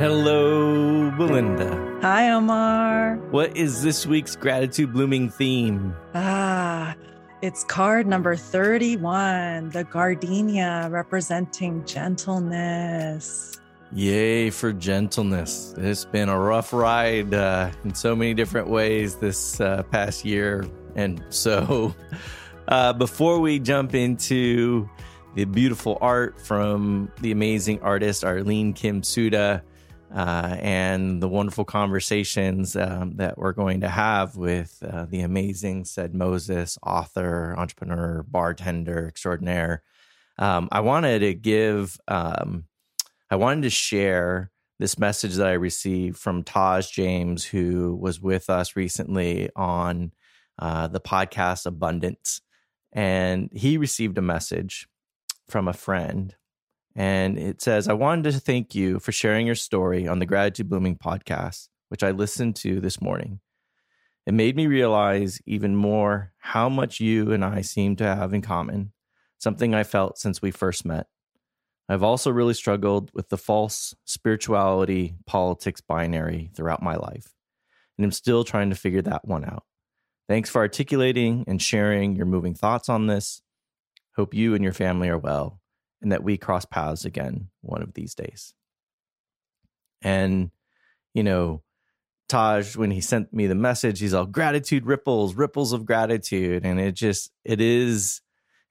Hello, Belinda. Hi, Omar. What is this week's gratitude blooming theme? Ah, it's card number 31, the gardenia representing gentleness. Yay for gentleness. It's been a rough ride uh, in so many different ways this uh, past year. And so, uh, before we jump into the beautiful art from the amazing artist Arlene Kim Suda, uh, and the wonderful conversations um, that we're going to have with uh, the amazing Cedd Moses, author, entrepreneur, bartender extraordinaire. Um, I wanted to give, um, I wanted to share this message that I received from Taj James, who was with us recently on uh, the podcast Abundance. And he received a message from a friend and it says, I wanted to thank you for sharing your story on the Gratitude Blooming podcast, which I listened to this morning. It made me realize even more how much you and I seem to have in common, something I felt since we first met. I've also really struggled with the false spirituality politics binary throughout my life, and I'm still trying to figure that one out. Thanks for articulating and sharing your moving thoughts on this. Hope you and your family are well and that we cross paths again one of these days. And, you know, Taj, when he sent me the message, he's all gratitude ripples, ripples of gratitude. And it just, it is,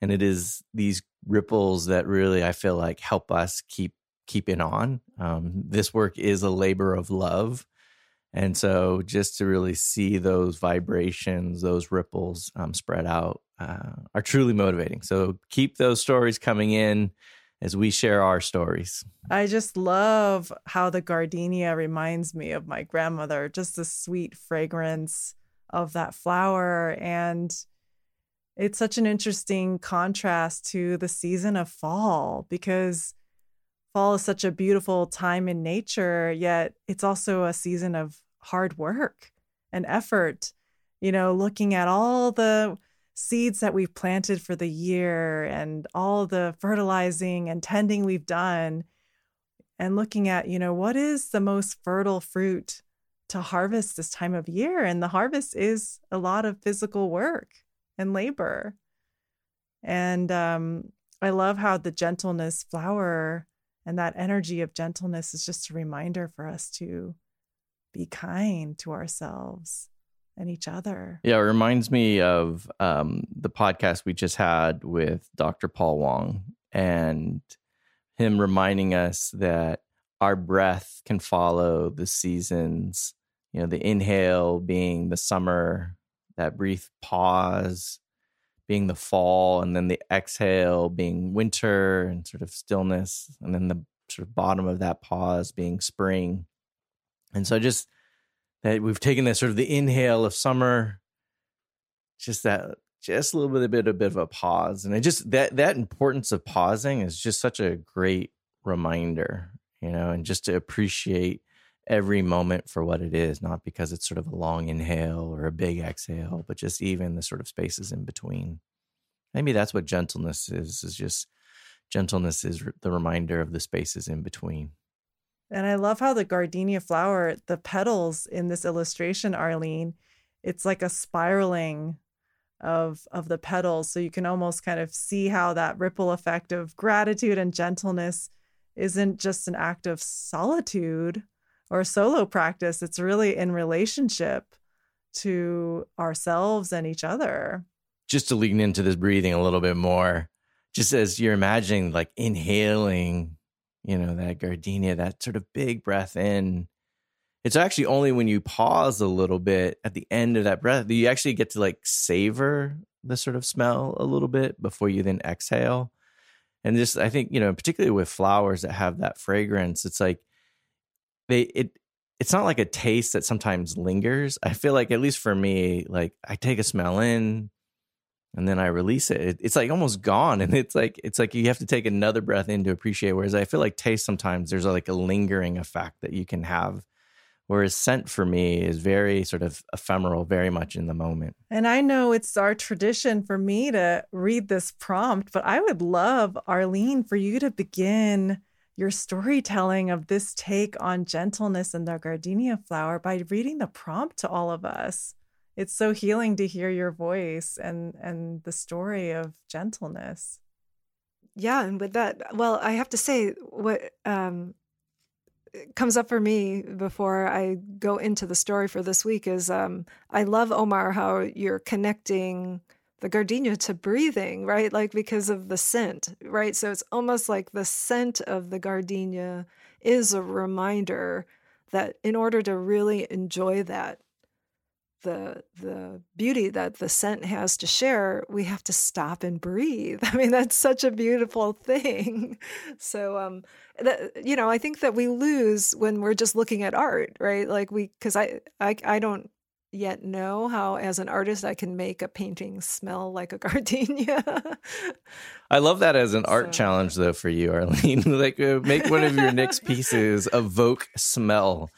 and it is these ripples that really I feel like help us keep keeping on. Um, this work is a labor of love. And so just to really see those vibrations, those ripples um, spread out uh, are truly motivating. So keep those stories coming in as we share our stories. I just love how the gardenia reminds me of my grandmother, just the sweet fragrance of that flower. And it's such an interesting contrast to the season of fall because fall is such a beautiful time in nature, yet it's also a season of hard work and effort. You know, looking at all the seeds that we've planted for the year and all the fertilizing and tending we've done and looking at, you know, what is the most fertile fruit to harvest this time of year? And the harvest is a lot of physical work and labor. And um, I love how the gentleness flower and that energy of gentleness is just a reminder for us to be kind to ourselves and each other. Yeah, it reminds me of um, the podcast we just had with Dr. Paul Wong and him reminding us that our breath can follow the seasons. You know, the inhale being the summer, that brief pause being the fall, and then the exhale being winter and sort of stillness, and then the sort of bottom of that pause being spring. And so just that we've taken that sort of the inhale of summer, just that just a little bit a bit a bit of a pause. And it just that that importance of pausing is just such a great reminder, you know, and just to appreciate every moment for what it is, not because it's sort of a long inhale or a big exhale, but just even the sort of spaces in between. Maybe that's what gentleness is, is just gentleness is the reminder of the spaces in between. And I love how the gardenia flower, the petals in this illustration, Arlene, it's like a spiraling of of the petals. So you can almost kind of see how that ripple effect of gratitude and gentleness isn't just an act of solitude or solo practice. It's really in relationship to ourselves and each other. Just to lean into this breathing a little bit more, just as you're imagining like inhaling you know, that gardenia, that sort of big breath in. It's actually only when you pause a little bit at the end of that breath that you actually get to like savor the sort of smell a little bit before you then exhale. And just, I think, you know, particularly with flowers that have that fragrance, it's like they, it, it's not like a taste that sometimes lingers. I feel like, at least for me, like I take a smell in, and then I release it. It's like almost gone, and it's like it's like you have to take another breath in to appreciate. Whereas I feel like taste sometimes there's like a lingering effect that you can have, whereas scent for me is very sort of ephemeral, very much in the moment. And I know it's our tradition for me to read this prompt, but I would love Arlene for you to begin your storytelling of this take on gentleness and the gardenia flower by reading the prompt to all of us. It's so healing to hear your voice and and the story of gentleness. Yeah, and with that, well, I have to say what um comes up for me before I go into the story for this week is um I love Omar how you're connecting the gardenia to breathing, right? Like because of the scent, right? So it's almost like the scent of the gardenia is a reminder that in order to really enjoy that the the beauty that the scent has to share, we have to stop and breathe. I mean, that's such a beautiful thing. So, um, that, you know, I think that we lose when we're just looking at art, right? Like we, because I, I, I don't yet know how as an artist I can make a painting smell like a gardenia. I love that as an art so. challenge though for you Arlene. like uh, make one of your next pieces evoke smell.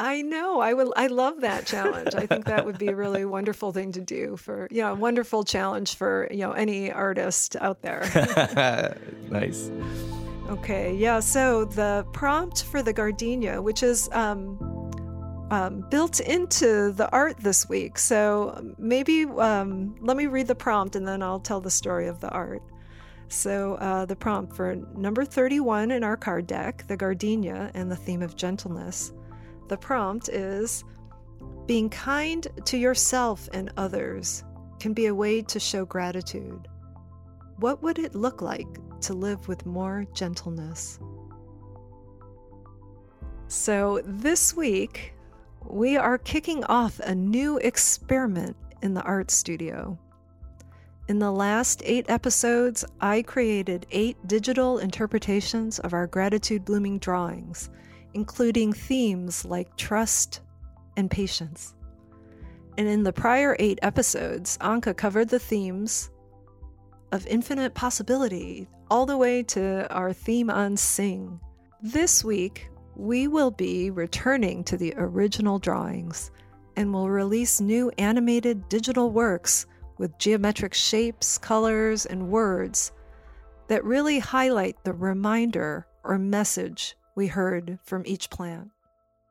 I know. I will I love that challenge. I think that would be a really wonderful thing to do for, you know, a wonderful challenge for, you know, any artist out there. nice. Okay. Yeah, so the prompt for the gardenia, which is um um, built into the art this week. So maybe um, let me read the prompt and then I'll tell the story of the art. So, uh, the prompt for number 31 in our card deck, the gardenia and the theme of gentleness. The prompt is Being kind to yourself and others can be a way to show gratitude. What would it look like to live with more gentleness? So, this week, we are kicking off a new experiment in the art studio. In the last eight episodes, I created eight digital interpretations of our gratitude blooming drawings, including themes like trust and patience. And in the prior eight episodes, Anka covered the themes of infinite possibility all the way to our theme on sing. This week, we will be returning to the original drawings and will release new animated digital works with geometric shapes, colors, and words that really highlight the reminder or message we heard from each plant.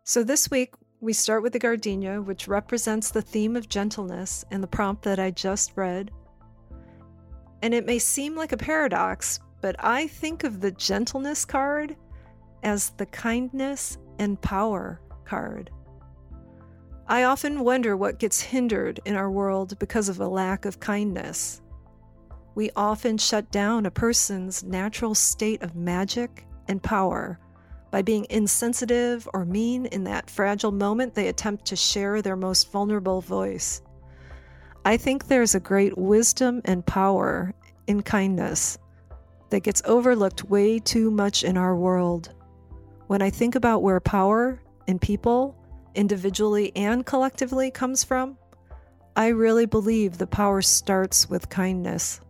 So this week, we start with the gardenia, which represents the theme of gentleness in the prompt that I just read. And it may seem like a paradox, but I think of the gentleness card as the kindness and power card. I often wonder what gets hindered in our world because of a lack of kindness. We often shut down a person's natural state of magic and power by being insensitive or mean in that fragile moment they attempt to share their most vulnerable voice. I think there's a great wisdom and power in kindness that gets overlooked way too much in our world. When I think about where power in people, individually and collectively, comes from, I really believe the power starts with kindness.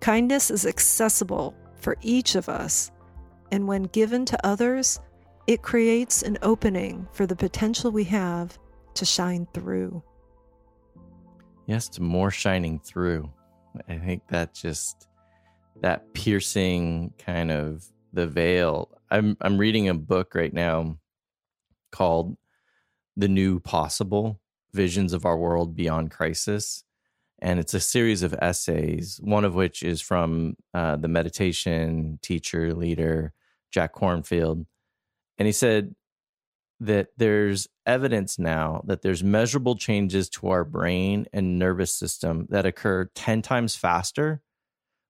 Kindness is accessible for each of us, and when given to others, it creates an opening for the potential we have to shine through. Yes, to more shining through. I think that just that piercing kind of the veil I'm I'm reading a book right now called The New Possible: Visions of Our World Beyond Crisis. And it's a series of essays, one of which is from uh, the meditation teacher, leader, Jack Kornfield. And he said that there's evidence now that there's measurable changes to our brain and nervous system that occur 10 times faster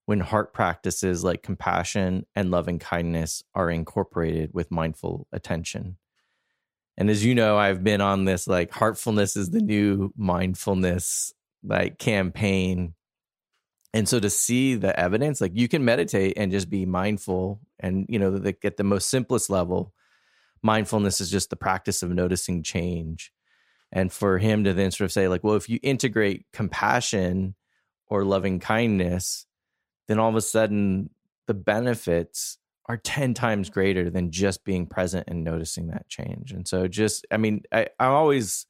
when heart practices like compassion and loving kindness are incorporated with mindful attention. And as you know, I've been on this like heartfulness is the new mindfulness like campaign. And so to see the evidence, like you can meditate and just be mindful and you know, the, at the most simplest level, mindfulness is just the practice of noticing change. And for him to then sort of say, like, well, if you integrate compassion or loving kindness, then all of a sudden the benefits are 10 times greater than just being present and noticing that change. And so just I mean, I, I always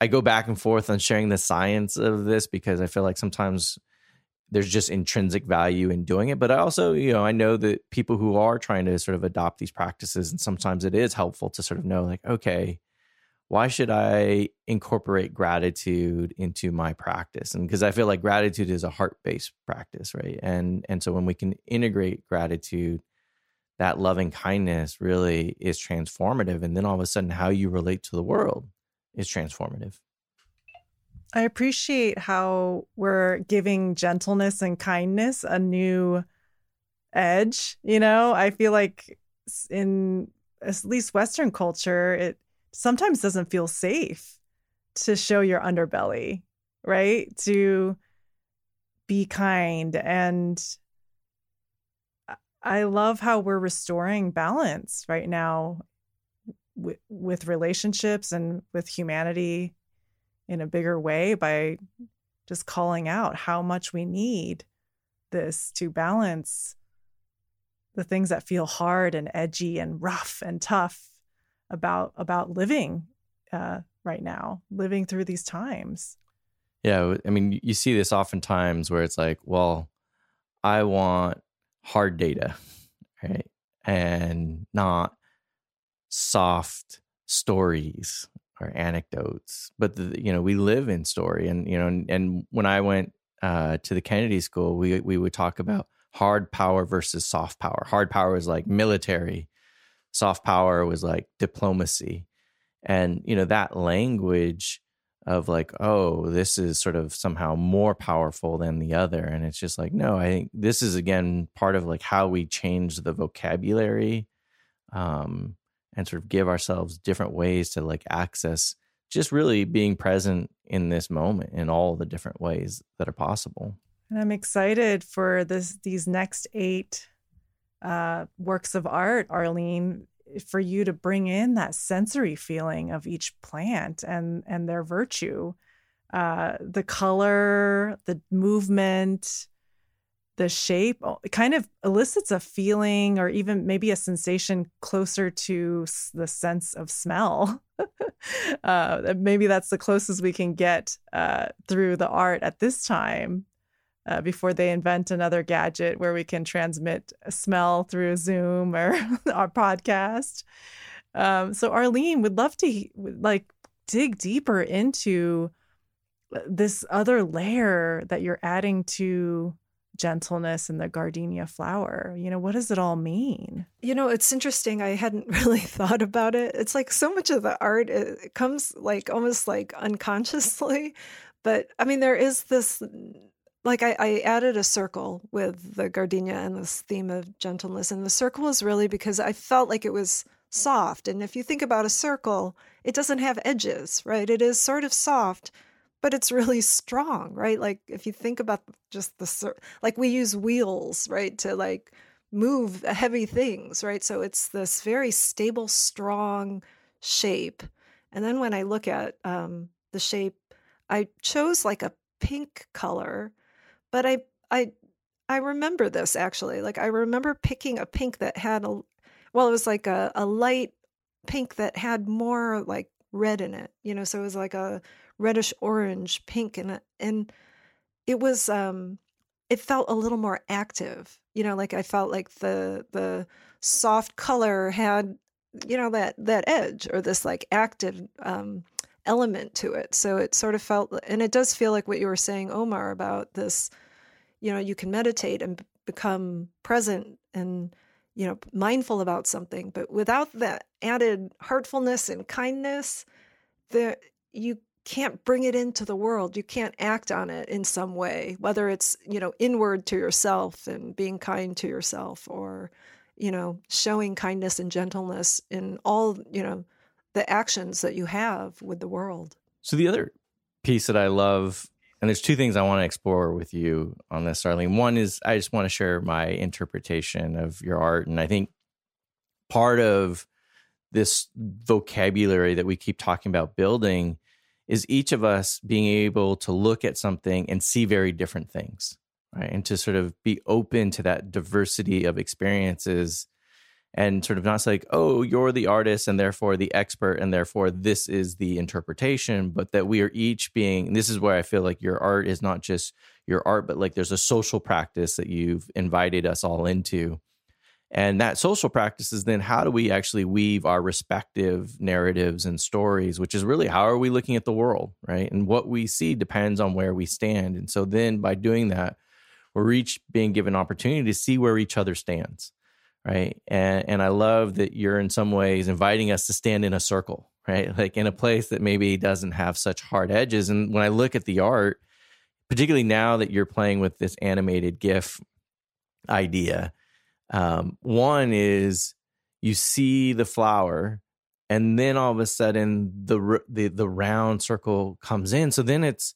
I go back and forth on sharing the science of this because I feel like sometimes there's just intrinsic value in doing it. But I also, you know, I know that people who are trying to sort of adopt these practices, and sometimes it is helpful to sort of know, like, okay, why should I incorporate gratitude into my practice? And because I feel like gratitude is a heart-based practice, right? And and so when we can integrate gratitude, that loving kindness really is transformative. And then all of a sudden, how you relate to the world is transformative. I appreciate how we're giving gentleness and kindness a new edge. You know, I feel like in at least Western culture, it sometimes doesn't feel safe to show your underbelly, right? To be kind. And I love how we're restoring balance right now with, with relationships and with humanity in a bigger way by just calling out how much we need this to balance the things that feel hard and edgy and rough and tough about about living uh, right now, living through these times. Yeah, I mean, you see this oftentimes where it's like, well, I want hard data, right, and not soft stories or anecdotes. But the, you know, we live in story, and you know, and, and when I went uh, to the Kennedy School, we we would talk about hard power versus soft power. Hard power is like military soft power was like diplomacy and you know that language of like oh this is sort of somehow more powerful than the other and it's just like no i think this is again part of like how we change the vocabulary um and sort of give ourselves different ways to like access just really being present in this moment in all the different ways that are possible. And i'm excited for this these next eight uh, works of art, Arlene, for you to bring in that sensory feeling of each plant and and their virtue, uh, the color, the movement, the shape. It kind of elicits a feeling or even maybe a sensation closer to the sense of smell. uh, maybe that's the closest we can get uh, through the art at this time uh, before they invent another gadget where we can transmit a smell through Zoom or our podcast. Um, so Arlene would love to like dig deeper into uh, this other layer that you're adding to gentleness and the gardenia flower. You know, what does it all mean? You know, it's interesting. I hadn't really thought about it. It's like so much of the art it comes like almost like unconsciously. But I mean, there is this like I, I, added a circle with the gardenia and this theme of gentleness and the circle is really because i felt like it was soft and if you think about a circle it doesn't have edges right it is sort of soft but it's really strong right? Like if you think about just the like we use wheels right to like move heavy things right? So it's this very stable strong shape. And then when i look at um, the shape i chose like a pink color but I I I remember this actually. Like I remember picking a pink that had a well, it was like a, a light pink that had more like red in it, you know, so it was like a reddish orange pink and and it was um it felt a little more active. You know, like I felt like the the soft color had you know that that edge or this like active um element to it. So it sort of felt and it does feel like what you were saying Omar about this you know you can meditate and become present and you know mindful about something but without that added heartfulness and kindness there you can't bring it into the world you can't act on it in some way whether it's you know inward to yourself and being kind to yourself or you know showing kindness and gentleness in all you know the actions that you have with the world so the other piece that i love and there's two things I want to explore with you on this, Arlene. One is I just want to share my interpretation of your art. And I think part of this vocabulary that we keep talking about building is each of us being able to look at something and see very different things, right? And to sort of be open to that diversity of experiences and sort of not say like, oh, you're the artist and therefore the expert and therefore this is the interpretation, but that we are each being. this is where I feel like your art is not just your art, but like there's a social practice that you've invited us all into. And that social practice is then how do we actually weave our respective narratives and stories, which is really how are we looking at the world, right? And what we see depends on where we stand. And so then by doing that, we're each being given opportunity to see where each other stands, right? And and I love that you're in some ways inviting us to stand in a circle, right? Like in a place that maybe doesn't have such hard edges. And when I look at the art, particularly now that you're playing with this animated GIF idea, um, one is you see the flower, and then all of a sudden the the the round circle comes in. So then it's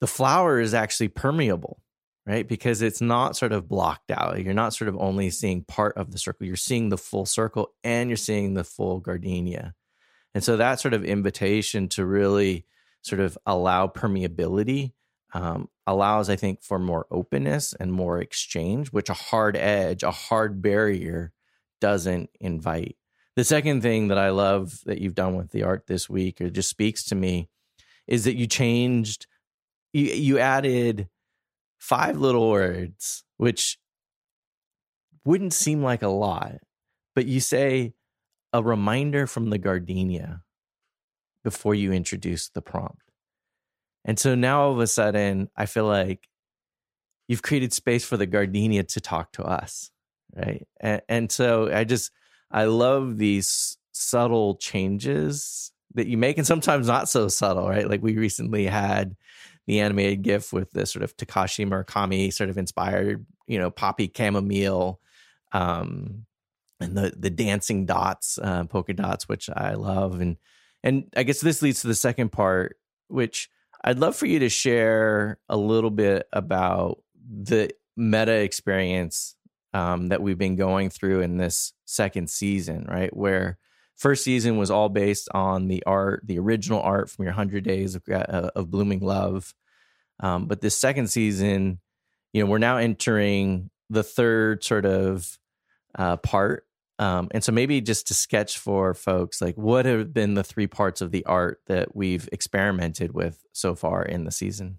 the flower is actually permeable, right? Because it's not sort of blocked out. You're not sort of only seeing part of the circle. You're seeing the full circle, and you're seeing the full gardenia. And so that sort of invitation to really sort of allow permeability um, allows, I think, for more openness and more exchange, which a hard edge, a hard barrier doesn't invite. The second thing that I love that you've done with the art this week, or just speaks to me, is that you changed, you, you added five little words, which wouldn't seem like a lot, but you say a reminder from the gardenia before you introduce the prompt. And so now all of a sudden, I feel like you've created space for the gardenia to talk to us. Right. And, and so I just, I love these subtle changes that you make, and sometimes not so subtle, right? Like we recently had the animated GIF with the sort of Takashi Murakami sort of inspired, you know, poppy chamomile, um, and the the dancing dots, uh, polka dots, which I love, and and I guess this leads to the second part, which I'd love for you to share a little bit about the meta experience um, that we've been going through in this second season, right? Where first season was all based on the art, the original art from your 100 Days of, uh, of Blooming Love. Um, but this second season, you know, we're now entering the third sort of uh, part um, and so maybe just to sketch for folks, like what have been the three parts of the art that we've experimented with so far in the season?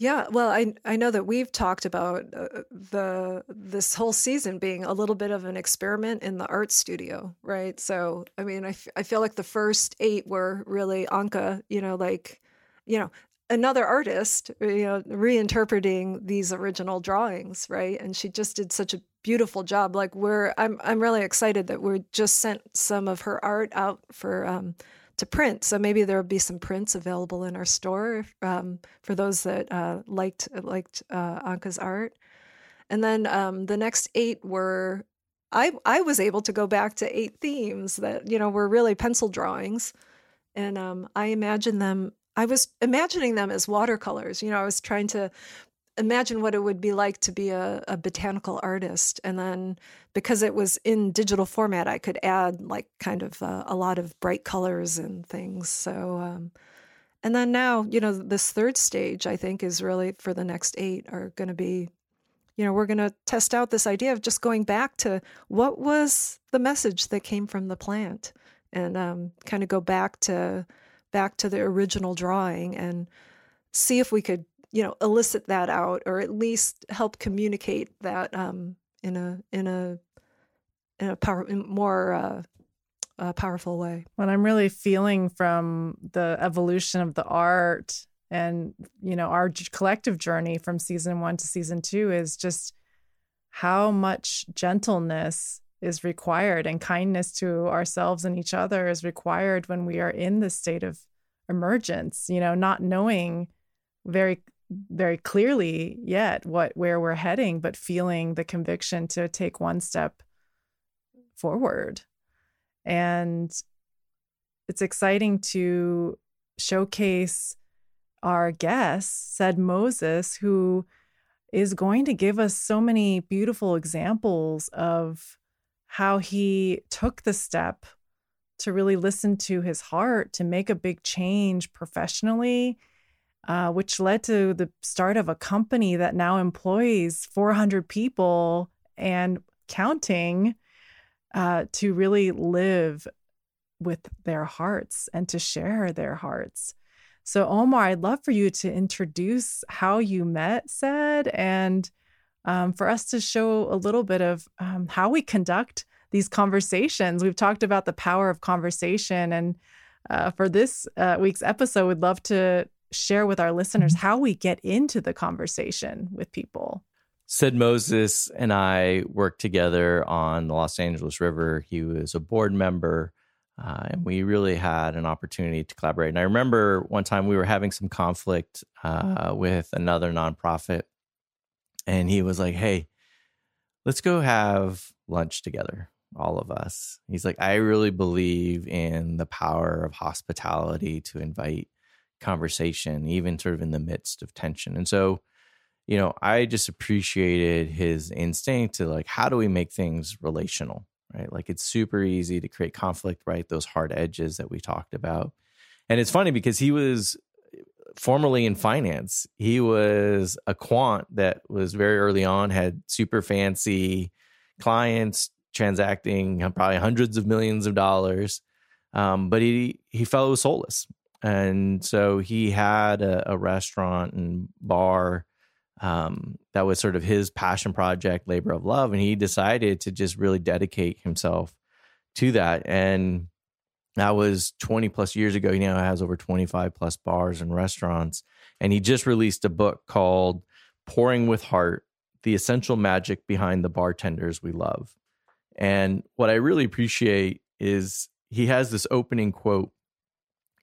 Yeah, well, I I know that we've talked about uh, the this whole season being a little bit of an experiment in the art studio, right? So, I mean, I, f- I feel like the first eight were really Anka, you know, like, you know, another artist, you know, reinterpreting these original drawings, right? And she just did such a beautiful job. Like we're, I'm, I'm really excited that we just sent some of her art out for um, to print. So maybe there'll be some prints available in our store um, for those that uh, liked liked uh, Anka's art. And then um, the next eight were, I I was able to go back to eight themes that you know were really pencil drawings, and um, I imagine them I was imagining them as watercolors. You know, I was trying to imagine what it would be like to be a, a, botanical artist. And then because it was in digital format, I could add like kind of uh, a lot of bright colors and things. So, um, and then now, you know, this third stage, I think, is really for the next eight are going to be, you know, we're going to test out this idea of just going back to what was the message that came from the plant and um, kind of go back to back to the original drawing and see if we could you know elicit that out or at least help communicate that um, in a in a in a power, more uh, uh, powerful way. What I'm really feeling from the evolution of the art and you know our collective journey from season one to season two is just how much gentleness is required and kindness to ourselves and each other is required when we are in this state of emergence you know not knowing very very clearly yet what where we're heading but feeling the conviction to take one step forward. And it's exciting to showcase our guest Cedd Moses who is going to give us so many beautiful examples of how he took the step to really listen to his heart to make a big change professionally, uh, which led to the start of a company that now employs 400 people and counting uh, to really live with their hearts and to share their hearts. So, Omar, I'd love for you to introduce how you met Cedd and um, for us to show a little bit of um, how we conduct these conversations. We've talked about the power of conversation. And uh, for this uh, week's episode, we'd love to share with our listeners how we get into the conversation with people. Cedd Moses and I worked together on the Los Angeles River. He was a board member, uh, and we really had an opportunity to collaborate. And I remember one time we were having some conflict uh, with another nonprofit, and he was like, Hey, let's go have lunch together, all of us. He's like, I really believe in the power of hospitality to invite conversation, even sort of in the midst of tension. And so, you know, I just appreciated his instinct to like, how do we make things relational, right? Like it's super easy to create conflict, right? Those hard edges that we talked about. And it's funny because he was formerly in finance. He was a quant that was very early on, had super fancy clients transacting probably hundreds of millions of dollars. Um, but he he felt it was soulless. And so he had a, a restaurant and bar um, that was sort of his passion project, labor of love, and he decided to just really dedicate himself to that. And that was 20 plus years ago. He now has over 25 plus bars and restaurants, and he just released a book called "Pouring with Heart: The Essential Magic Behind the Bartenders We Love." And what I really appreciate is he has this opening quote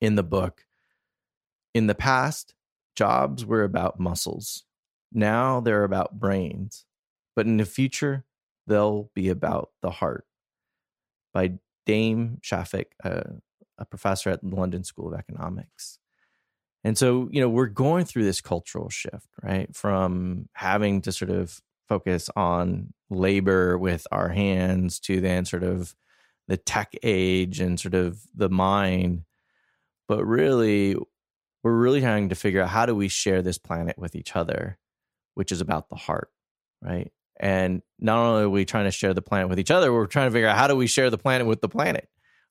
in the book. In the past, jobs were about muscles now they're about brains, but in the future, they'll be about the heart. By Dame Shafik, uh, a professor at the London School of Economics. And so, you know, we're going through this cultural shift, right? From having to sort of focus on labor with our hands to then sort of the tech age and sort of the mind. But really, we're really trying to figure out how do we share this planet with each other which is about the heart, right? And not only are we trying to share the planet with each other, we're trying to figure out how do we share the planet with the planet,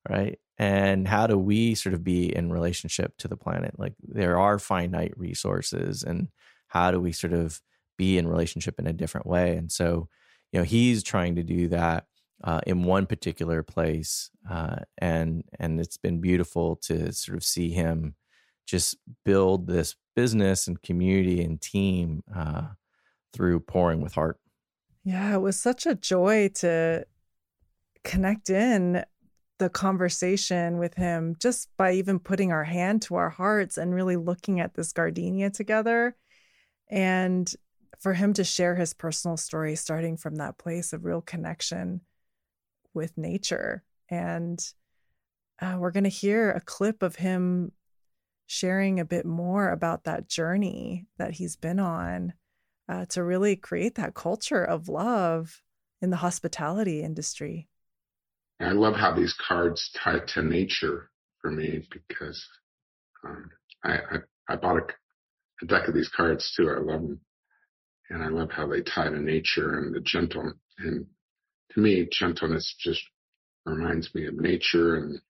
right? And how do we sort of be in relationship to the planet? Like there are finite resources, and how do we sort of be in relationship in a different way? And so, you know, he's trying to do that uh, in one particular place, uh, and and it's been beautiful to sort of see him just build this business and community and team uh, through pouring with heart. Yeah, it was such a joy to connect in the conversation with him just by even putting our hand to our hearts and really looking at this gardenia together. And for him to share his personal story, starting from that place of real connection with nature. And uh, we're going to hear a clip of him sharing a bit more about that journey that he's been on uh, to really create that culture of love in the hospitality industry. I love how these cards tie to nature for me because um, I, I, I bought a, a, deck of these cards too. I love them, and I love how they tie to nature and the gentle. And to me, gentleness just reminds me of nature and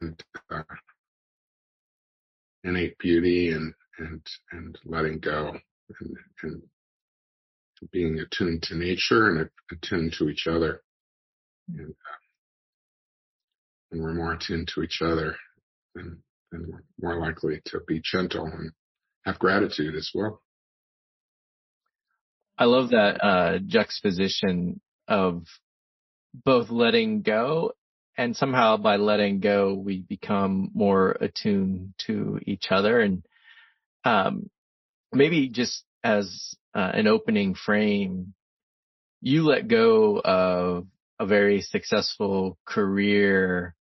and uh, innate beauty and and and letting go and, and being attuned to nature and attuned to each other. And, uh, we're more attuned to each other and and we're more likely to be gentle and have gratitude as well i love that uh, juxtaposition of both letting go and somehow by letting go, we become more attuned to each other. And um, maybe just as uh, an opening frame, you let go of a very successful career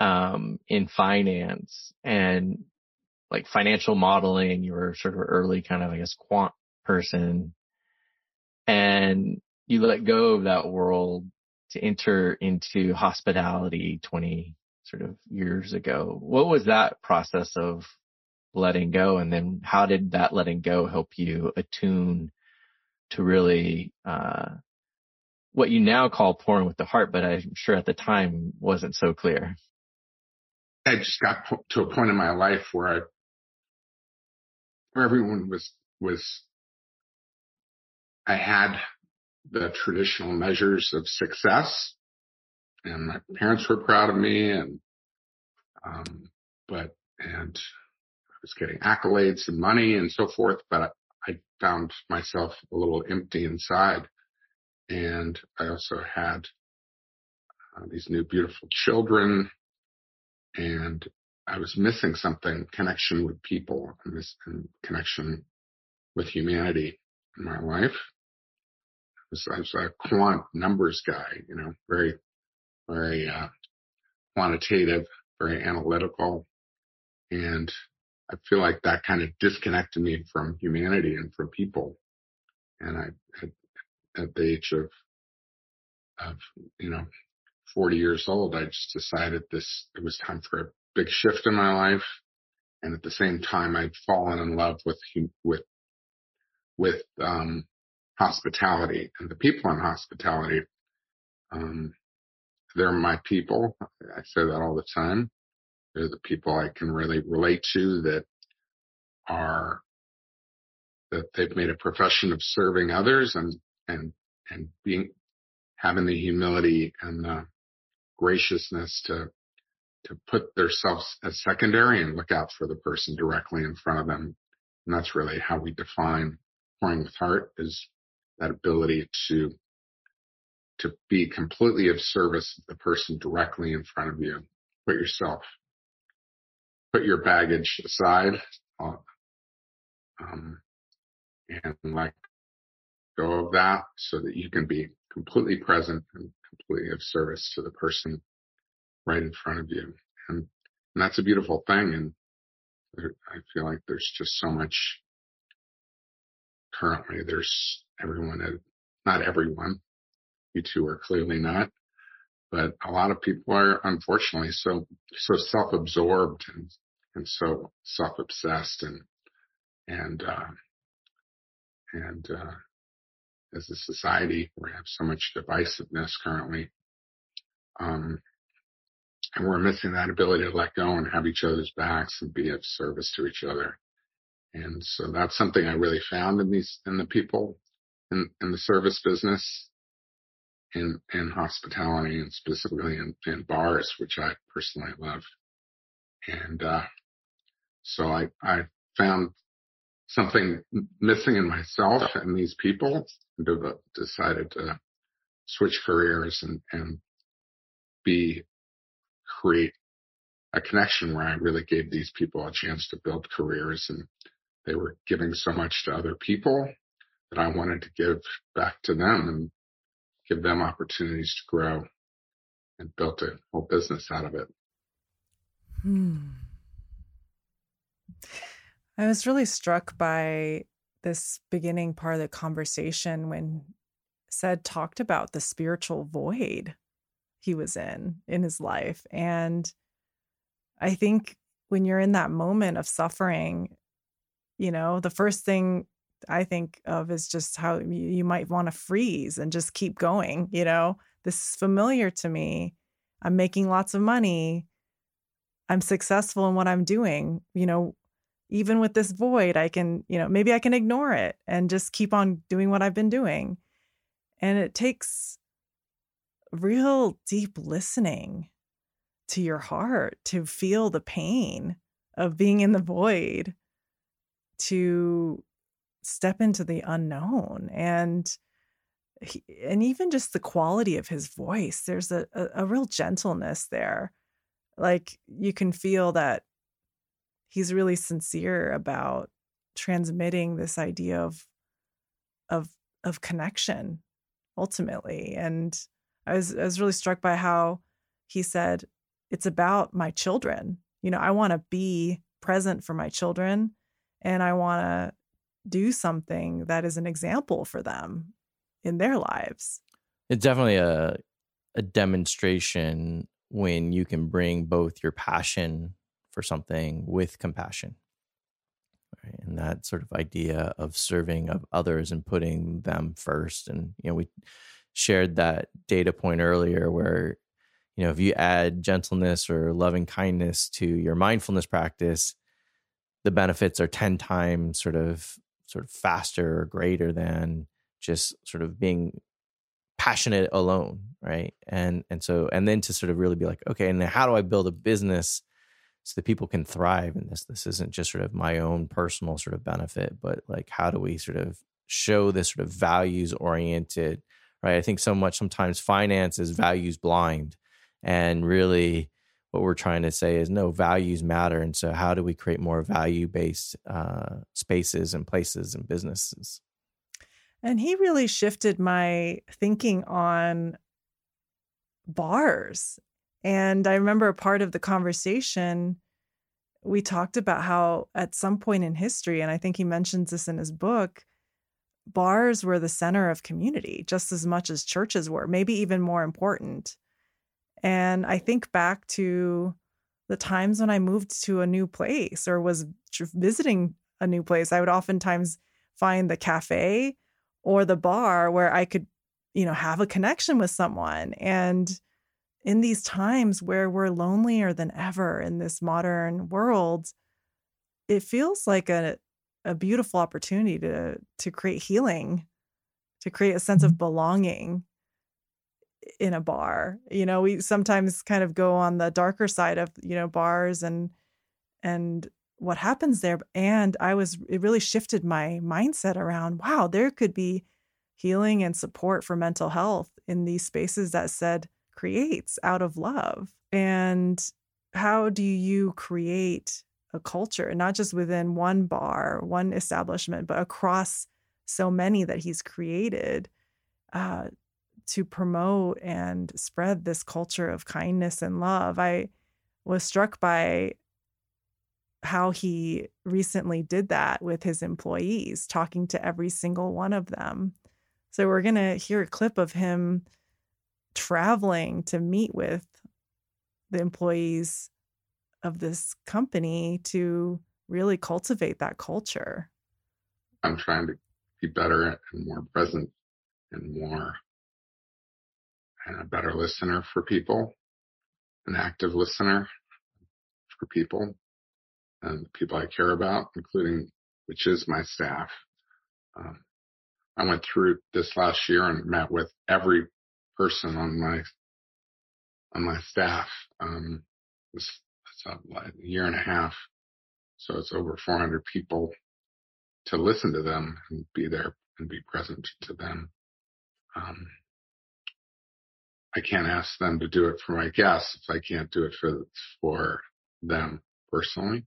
um, in finance and like financial modeling. You were sort of early kind of, I guess, quant person. And you let go of that world to enter into hospitality 20 sort of years ago. What was that process of letting go? And then how did that letting go help you attune to really, uh, what you now call pouring with the heart, but I'm sure at the time wasn't so clear. I just got to a point in my life where I, where everyone was, was, I had the traditional measures of success and my parents were proud of me and, um, but, and I was getting accolades and money and so forth, but I, found myself a little empty inside. And I also had uh, these new beautiful children and I was missing something, connection with people and this and connection with humanity in my life. I was, a quant numbers guy, you know, very, very, uh, quantitative, very analytical. And I feel like that kind of disconnected me from humanity and from people. And I, at, at the age of, of, you know, 40 years old, I just decided this, it was time for a big shift in my life. And at the same time, I'd fallen in love with, with, with, um, hospitality and the people in hospitality. Um, they're my people. I say that all the time. They're the people I can really relate to that are, that they've made a profession of serving others and, and, and being, having the humility and the graciousness to to put themselves as secondary and look out for the person directly in front of them. And that's really how we define pouring with heart is that ability to to be completely of service to the person directly in front of you. Put yourself, put your baggage aside, uh, um, and let go of that so that you can be completely present and completely of service to the person right in front of you. And, and that's a beautiful thing. And there, I feel like there's just so much currently. There's everyone, not everyone. You two are clearly not, but a lot of people are unfortunately so, so self-absorbed and, and so self-obsessed and, and, uh, and, uh, as a society, we have so much divisiveness currently. Um, and we're missing that ability to let go and have each other's backs and be of service to each other. And so that's something I really found in these, in the people in, in the service business, in, in hospitality and specifically in, in bars, which I personally love. And, uh, so I, I found something missing in myself and these people and decided to switch careers and, and be create a connection where I really gave these people a chance to build careers and they were giving so much to other people that I wanted to give back to them and give them opportunities to grow and built a whole business out of it. Hmm. I was really struck by this beginning part of the conversation when Cedd talked about the spiritual void he was in in his life and i think when you're in that moment of suffering you know the first thing i think of is just how you might want to freeze and just keep going you know? This is familiar to me. I'm making lots of money. I'm successful in what i'm doing you know? Even with this void i can you know maybe i can ignore it and just keep on doing what i've been doing. And it takes real deep listening to your heart to feel the pain of being in the void to step into the unknown and he, and even just the quality of his voice there's a, a, a real gentleness there like you can feel that he's really sincere about transmitting this idea of of of connection ultimately and I was I was really struck by how he said it's about my children. You know, I want to be present for my children and I want to do something that is an example for them in their lives. It's definitely a a demonstration when you can bring both your passion for something with compassion. Right? And that sort of idea of serving of others and putting them first and you know we shared that data point earlier where you know, if you add gentleness or loving kindness to your mindfulness practice, the benefits are 10 times sort of sort of faster or greater than just sort of being passionate alone right? And and so and then to sort of really be like okay and then how do i build a business so that people can thrive in this? This isn't just sort of my own personal sort of benefit but like how do we sort of show this sort of values oriented? Right? I think so much sometimes finance is values blind and really what we're trying to say is no values matter and so how do we create more value based uh, spaces and places and businesses? And he really shifted my thinking on bars and i remember a part of the conversation we talked about how at some point in history and i think he mentions this in his book bars were the center of community just as much as churches were maybe even more important and I think back to the times when I moved to a new place or was visiting a new place, I would oftentimes find the cafe or the bar where I could, you know, have a connection with someone. And in these times where we're lonelier than ever in this modern world, it feels like a a beautiful opportunity to to create healing, to create a sense of mm-hmm. belonging in a bar. You know, we sometimes kind of go on the darker side of, you know, bars and and what happens there. And I was it really shifted my mindset around, wow, there could be healing and support for mental health in these spaces that Cedd creates out of love. And how do you create a culture, not just within one bar, one establishment, but across so many that he's created uh, to promote and spread this culture of kindness and love. I was struck by how he recently did that with his employees, talking to every single one of them. So we're going to hear a clip of him traveling to meet with the employees of this company to really cultivate that culture. I'm trying to be better and more present and more and a better listener for people, an active listener for people and people I care about, including, which is my staff. Um, I went through this last year and met with every person on my, on my staff. Um, it's, it's a year and a half. So it's over 400 people to listen to them and be there and be present to them. Um, I can't ask them to do it for my guests if I can't do it for for them personally.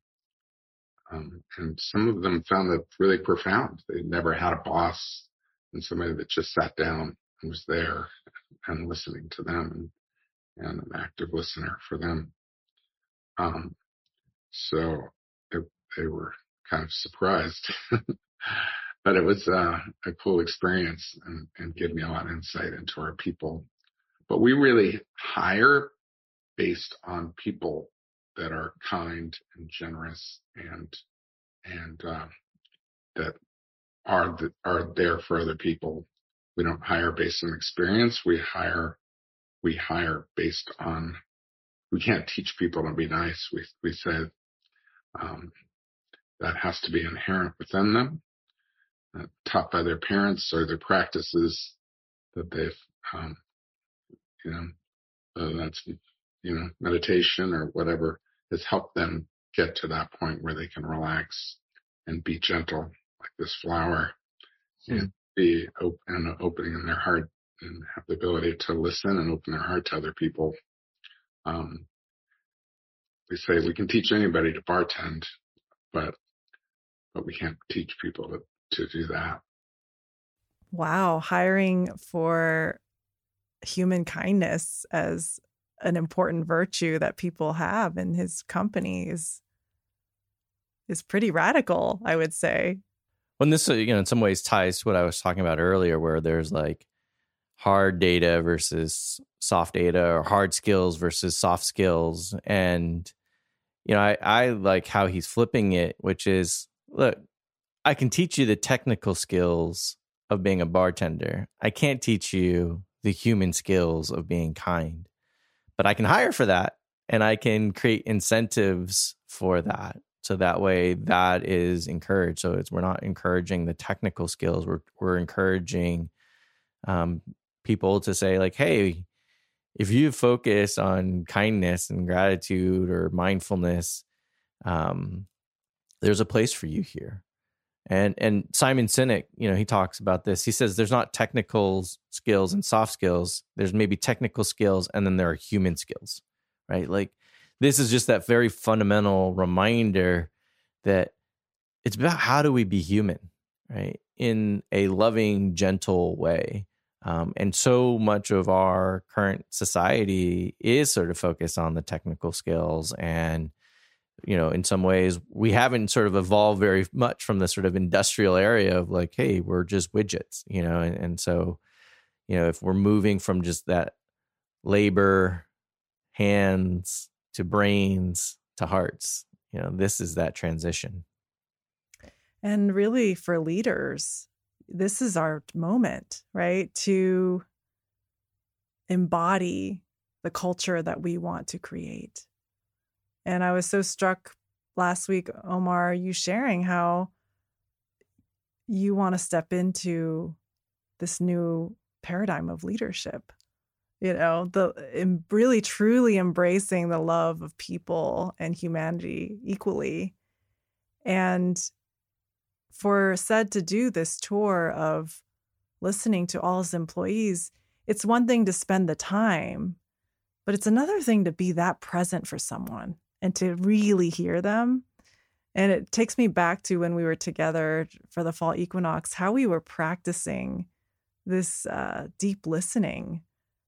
Um, and some of them found that really profound. They never had a boss and somebody that just sat down and was there and listening to them and, and an active listener for them. Um, so it, they were kind of surprised, but it was uh, a cool experience and, and gave me a lot of insight into our people but we really hire based on people that are kind and generous and and uh, that are the, are there for other people. We don't hire based on experience. We hire we hire based on we can't teach people to be nice. We we say um, that has to be inherent within them, uh, taught by their parents or their practices that they've um, you know, uh, that's, you know, meditation or whatever has helped them get to that point where they can relax and be gentle like this flower mm. and be open, opening in their heart and have the ability to listen and open their heart to other people. Um, we say we can teach anybody to bartend, but, but we can't teach people to, to do that. Wow. Hiring for human kindness as an important virtue that people have in his company is is pretty radical, I would say. When this, uh, you know, in some ways ties to what I was talking about earlier, where there's like hard data versus soft data, or hard skills versus soft skills, and you know, I, I like how he's flipping it, which is, look, I can teach you the technical skills of being a bartender. I can't teach you the human skills of being kind. but I can hire for that and I can create incentives for that. So that way that is encouraged. So it's we're not encouraging the technical skills. We're we're encouraging um, people to say like, hey, if you focus on kindness and gratitude or mindfulness, um, there's a place for you here. And and Simon Sinek, you know, he talks about this. He says there's not technical skills and soft skills. There's maybe technical skills and then there are human skills, right? Like this is just that very fundamental reminder that it's about how do we be human, right? In a loving, gentle way. Um, and so much of our current society is sort of focused on the technical skills and you know in some ways we haven't sort of evolved very much from the sort of industrial area of like hey we're just widgets you know and, and so you know if we're moving from just that labor hands to brains to hearts you know this is that transition. And really for leaders this is our moment right to embody the culture that we want to create and I was so struck last week, Omar, you sharing how you want to step into this new paradigm of leadership. You know, the really truly embracing the love of people and humanity equally. And for Cedd to do this tour of listening to all his employees, it's one thing to spend the time, but it's another thing to be that present for someone and to really hear them. And it takes me back to when we were together for the fall equinox, how we were practicing this uh, deep listening,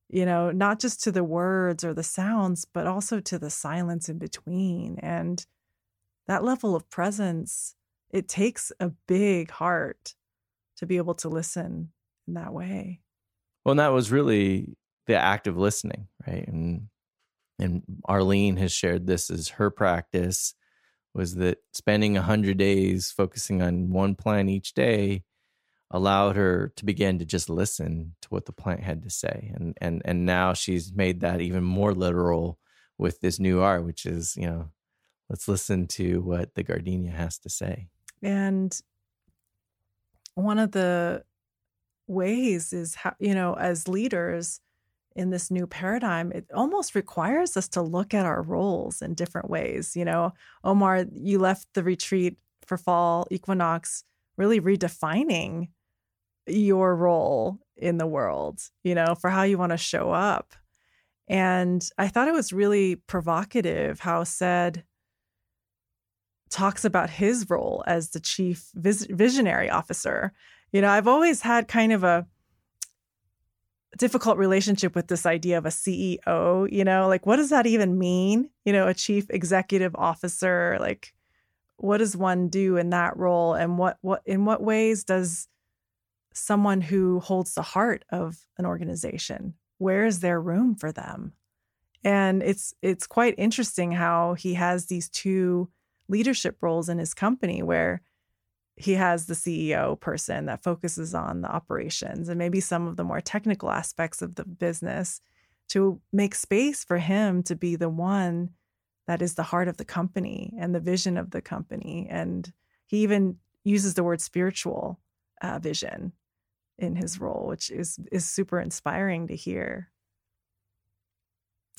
you know, not just to the words or the sounds, but also to the silence in between. And that level of presence, it takes a big heart to be able to listen in that way. Well, and that was really the act of listening, right? And and Arlene has shared this as her practice was that spending 100 days focusing on one plant each day allowed her to begin to just listen to what the plant had to say. And and and now she's made that even more literal with this new art which is you know let's listen to what the gardenia has to say. And one of the ways is how you know as leaders in this new paradigm, it almost requires us to look at our roles in different ways. You know, Omar, you left the retreat for fall equinox really redefining your role in the world, you know, for how you want to show up. And I thought it was really provocative how Cedd talks about his role as the chief vis- visionary officer. You know, I've always had kind of a difficult relationship with this idea of a CEO, you know, like what does that even mean? You know, a chief executive officer, like what does one do in that role and what what in what ways does someone who holds the heart of an organization, where is there room for them? And it's it's quite interesting how he has these two leadership roles in his company where he has the CEO person that focuses on the operations and maybe some of the more technical aspects of the business to make space for him to be the one that is the heart of the company and the vision of the company. And he even uses the word spiritual uh, vision in his role, which is is super inspiring to hear.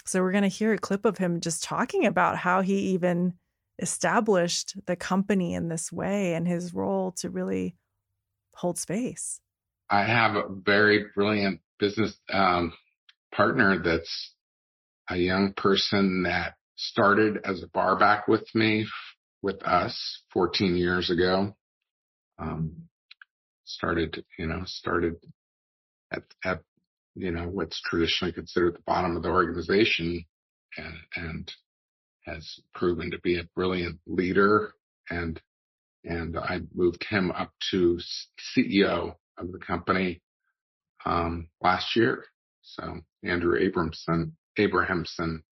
So we're going to hear a clip of him just talking about how he even established the company in this way and his role to really hold space. I have a very brilliant business um, partner that's a young person that started as a barback with me, with us 14 years ago. Um, started, you know, started at, at, you know, what's traditionally considered the bottom of the organization and, and has proven to be a brilliant leader and and I moved him up to CEO of the company um, last year. So Andrew Abramson, Abrahamson,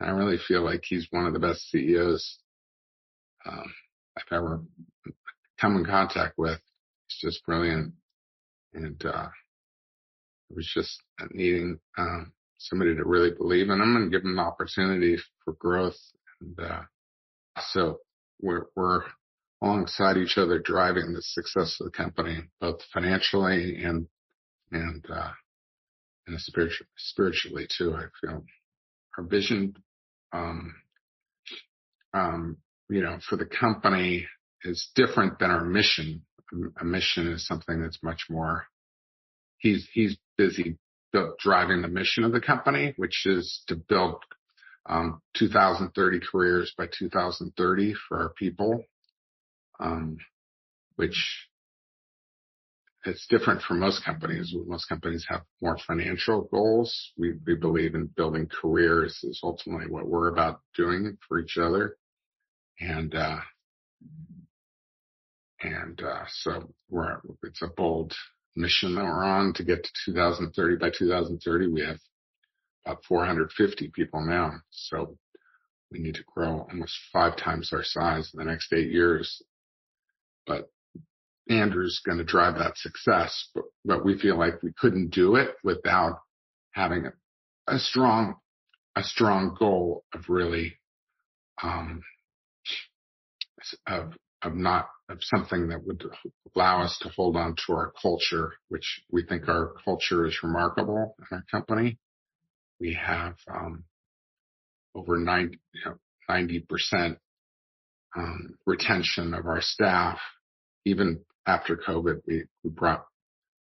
I really feel like he's one of the best CEOs um, I've ever come in contact with. He's just brilliant, and uh, it was just needing um, somebody to really believe in them and give them the opportunity for growth. And uh, so we're we're alongside each other driving the success of the company, both financially and and uh, and spiritually spiritually too. I feel our vision, um, um, you know, for the company is different than our mission. A mission is something that's much more. He's he's busy driving the mission of the company, which is to build um, 2030 careers by 2030 for our people, um, which it's different from most companies. Most companies have more financial goals. We, believe in building careers is ultimately what we're about doing for each other. And, uh, and, uh, so we're, it's a bold mission that we're on to get to 2030. By 2030, we have about 450 people now. So we need to grow almost five times our size in the next eight years. But Andrew's going to drive that success, but, but we feel like we couldn't do it without having a, a strong, a strong goal of really, um, of, of not, of something that would allow us to hold on to our culture, which we think our culture is remarkable in our company. We have, um, over 90, you know, 90% um, retention of our staff, even after COVID, we, we brought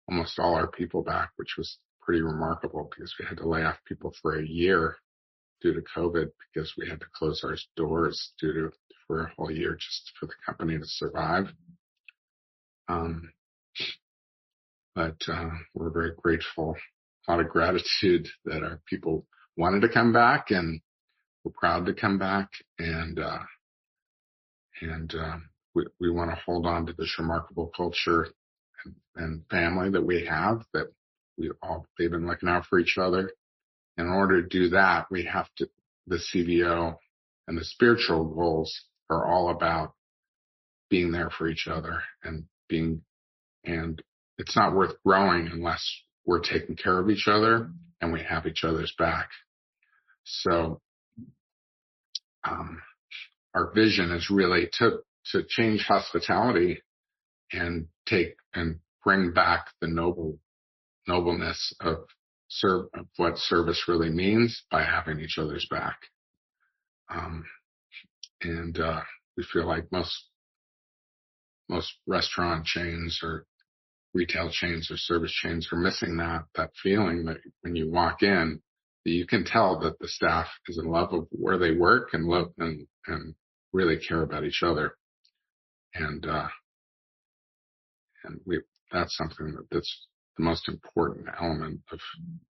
almost all our people back, which was pretty remarkable because we had to lay off people for a year due to COVID because we had to close our doors due to for a whole year just for the company to survive. Um, but uh, we're very grateful, a lot of gratitude that our people wanted to come back and we're proud to come back and uh, and um, we, we want to hold on to this remarkable culture and, and family that we have that we all they've been looking out for each other. In order to do that, we have to the CVO and the spiritual goals are all about being there for each other and being and it's not worth growing unless we're taking care of each other and we have each other's back. So um, our vision is really to to change hospitality and take and bring back the noble nobleness of serve of what service really means by having each other's back. Um, and uh, we feel like most most restaurant chains or retail chains or service chains are missing that that feeling that when you walk in that you can tell that the staff is in love of where they work and love and and really care about each other and uh, and we that's something that that's the most important element of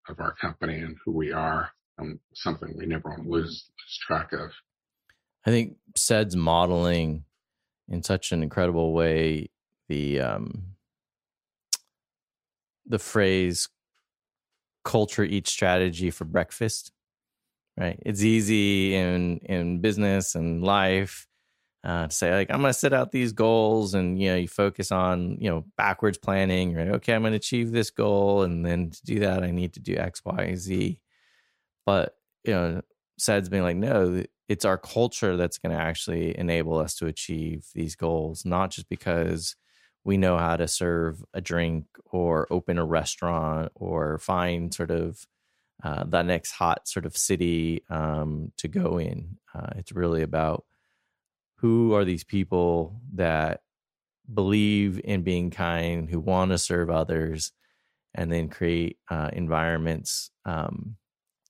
of our company and who we are and something we never want to lose, lose track of. I think Cedd's modeling in such an incredible way the um the phrase culture eats strategy for breakfast right it's easy in in business and life uh, to say like I'm going to set out these goals, and you know you focus on you know backwards planning. Right? Okay, I'm going to achieve this goal, and then to do that, I need to do X, Y, Z. But you know, Cedd's being like, no, it's our culture that's going to actually enable us to achieve these goals, not just because we know how to serve a drink or open a restaurant or find sort of uh, that next hot sort of city um, to go in. Uh, it's really about who are these people that believe in being kind, who want to serve others, and then create uh, environments um,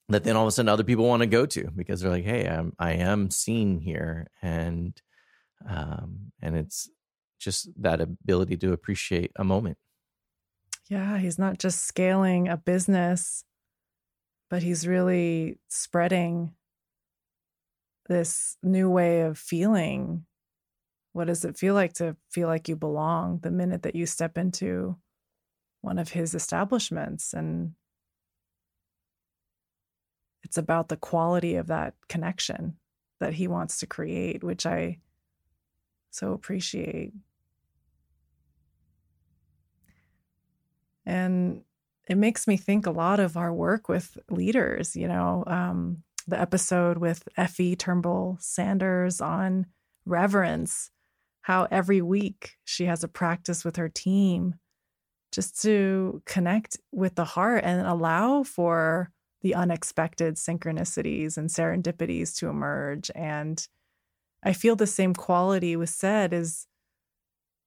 that then all of a sudden other people want to go to because they're like, "Hey, I'm I am seen here," and um, and it's just that ability to appreciate a moment. Yeah, he's not just scaling a business, but he's really spreading this new way of feeling. What does it feel like to feel like you belong the minute that you step into one of his establishments? And it's about the quality of that connection that he wants to create, which I so appreciate. And it makes me think a lot of our work with leaders, you know, um, the episode with Effie Turnbull Sanders on reverence, how every week she has a practice with her team just to connect with the heart and allow for the unexpected synchronicities and serendipities to emerge. And I feel the same quality was Cedd is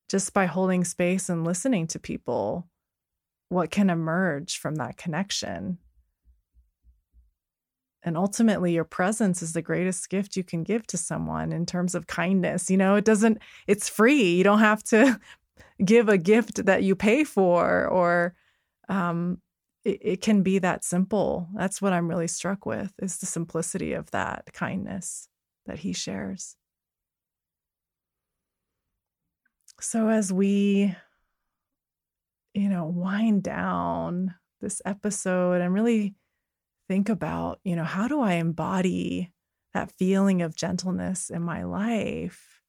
just by holding space and listening to people, what can emerge from that connection. And ultimately, your presence is the greatest gift you can give to someone in terms of kindness. You know, it doesn't, it's free. You don't have to give a gift that you pay for, or um, it, it can be that simple. That's what I'm really struck with is the simplicity of that kindness that he shares. So as we, you know, wind down this episode and really think about, you know, how do I embody that feeling of gentleness in my life?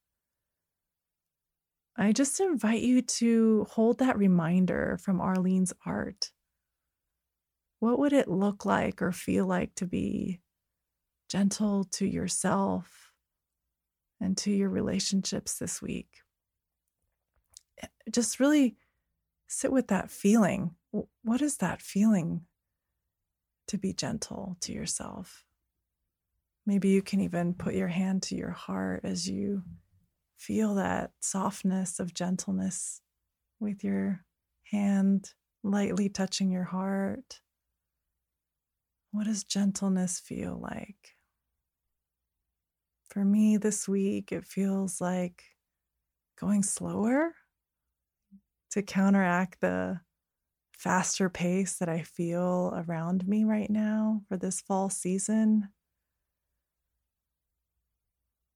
I just invite you to hold that reminder from Arlene's art. What would it look like or feel like to be gentle to yourself and to your relationships this week? Eh, just really sit with that feeling. What is that feeling to be gentle to yourself? Maybe you can even put your hand to your heart as you feel that softness of gentleness with your hand lightly touching your heart. What does gentleness feel like? For me this week, it feels like going slower to counteract the faster pace that I feel around me right now for this fall season.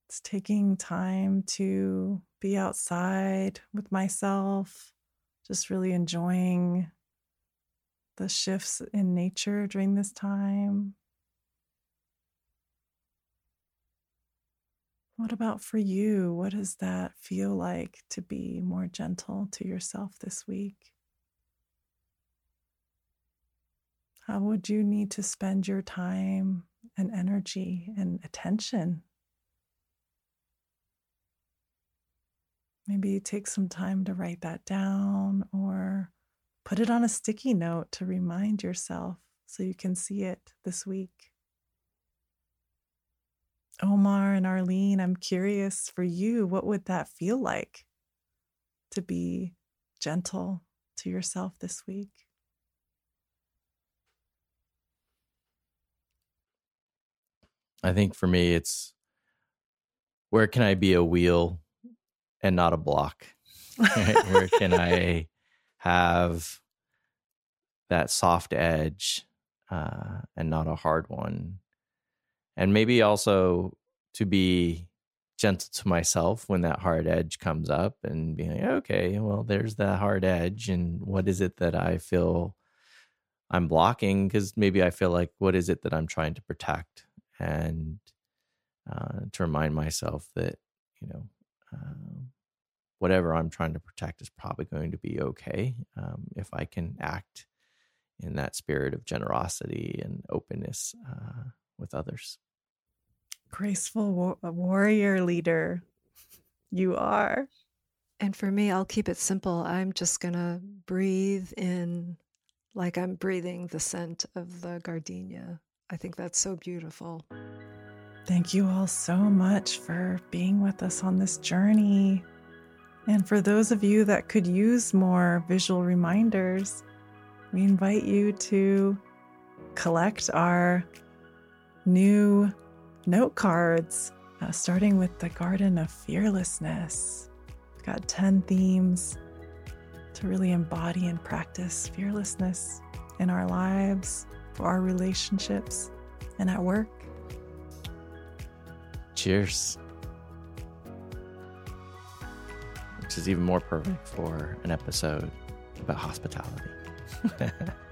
It's taking time to be outside with myself, just really enjoying the shifts in nature during this time. What about for you? What does that feel like to be more gentle to yourself this week? How would you need to spend your time and energy and attention? Maybe take some time to write that down or Put it on a sticky note to remind yourself so you can see it this week. Omar and Arlene, I'm curious for you, what would that feel like to be gentle to yourself this week? I think for me, it's where can I be a wheel and not a block? where can I have that soft edge uh, and not a hard one. And maybe also to be gentle to myself when that hard edge comes up and being like, okay, well, there's that hard edge. And what is it that I feel I'm blocking? Because maybe I feel like, what is it that I'm trying to protect? And uh, to remind myself that, you know, um, whatever I'm trying to protect is probably going to be okay um, if I can act in that spirit of generosity and openness uh, with others. Graceful war- warrior leader, you are. And for me, I'll keep it simple. I'm just going to breathe in like I'm breathing the scent of the gardenia. I think that's so beautiful. Thank you all so much for being with us on this journey. And for those of you that could use more visual reminders, we invite you to collect our new note cards, uh, starting with the Garden of Fearlessness. We've got 10 themes to really embody and practice fearlessness in our lives, for our relationships, and at work. Cheers is even more perfect for an episode about hospitality.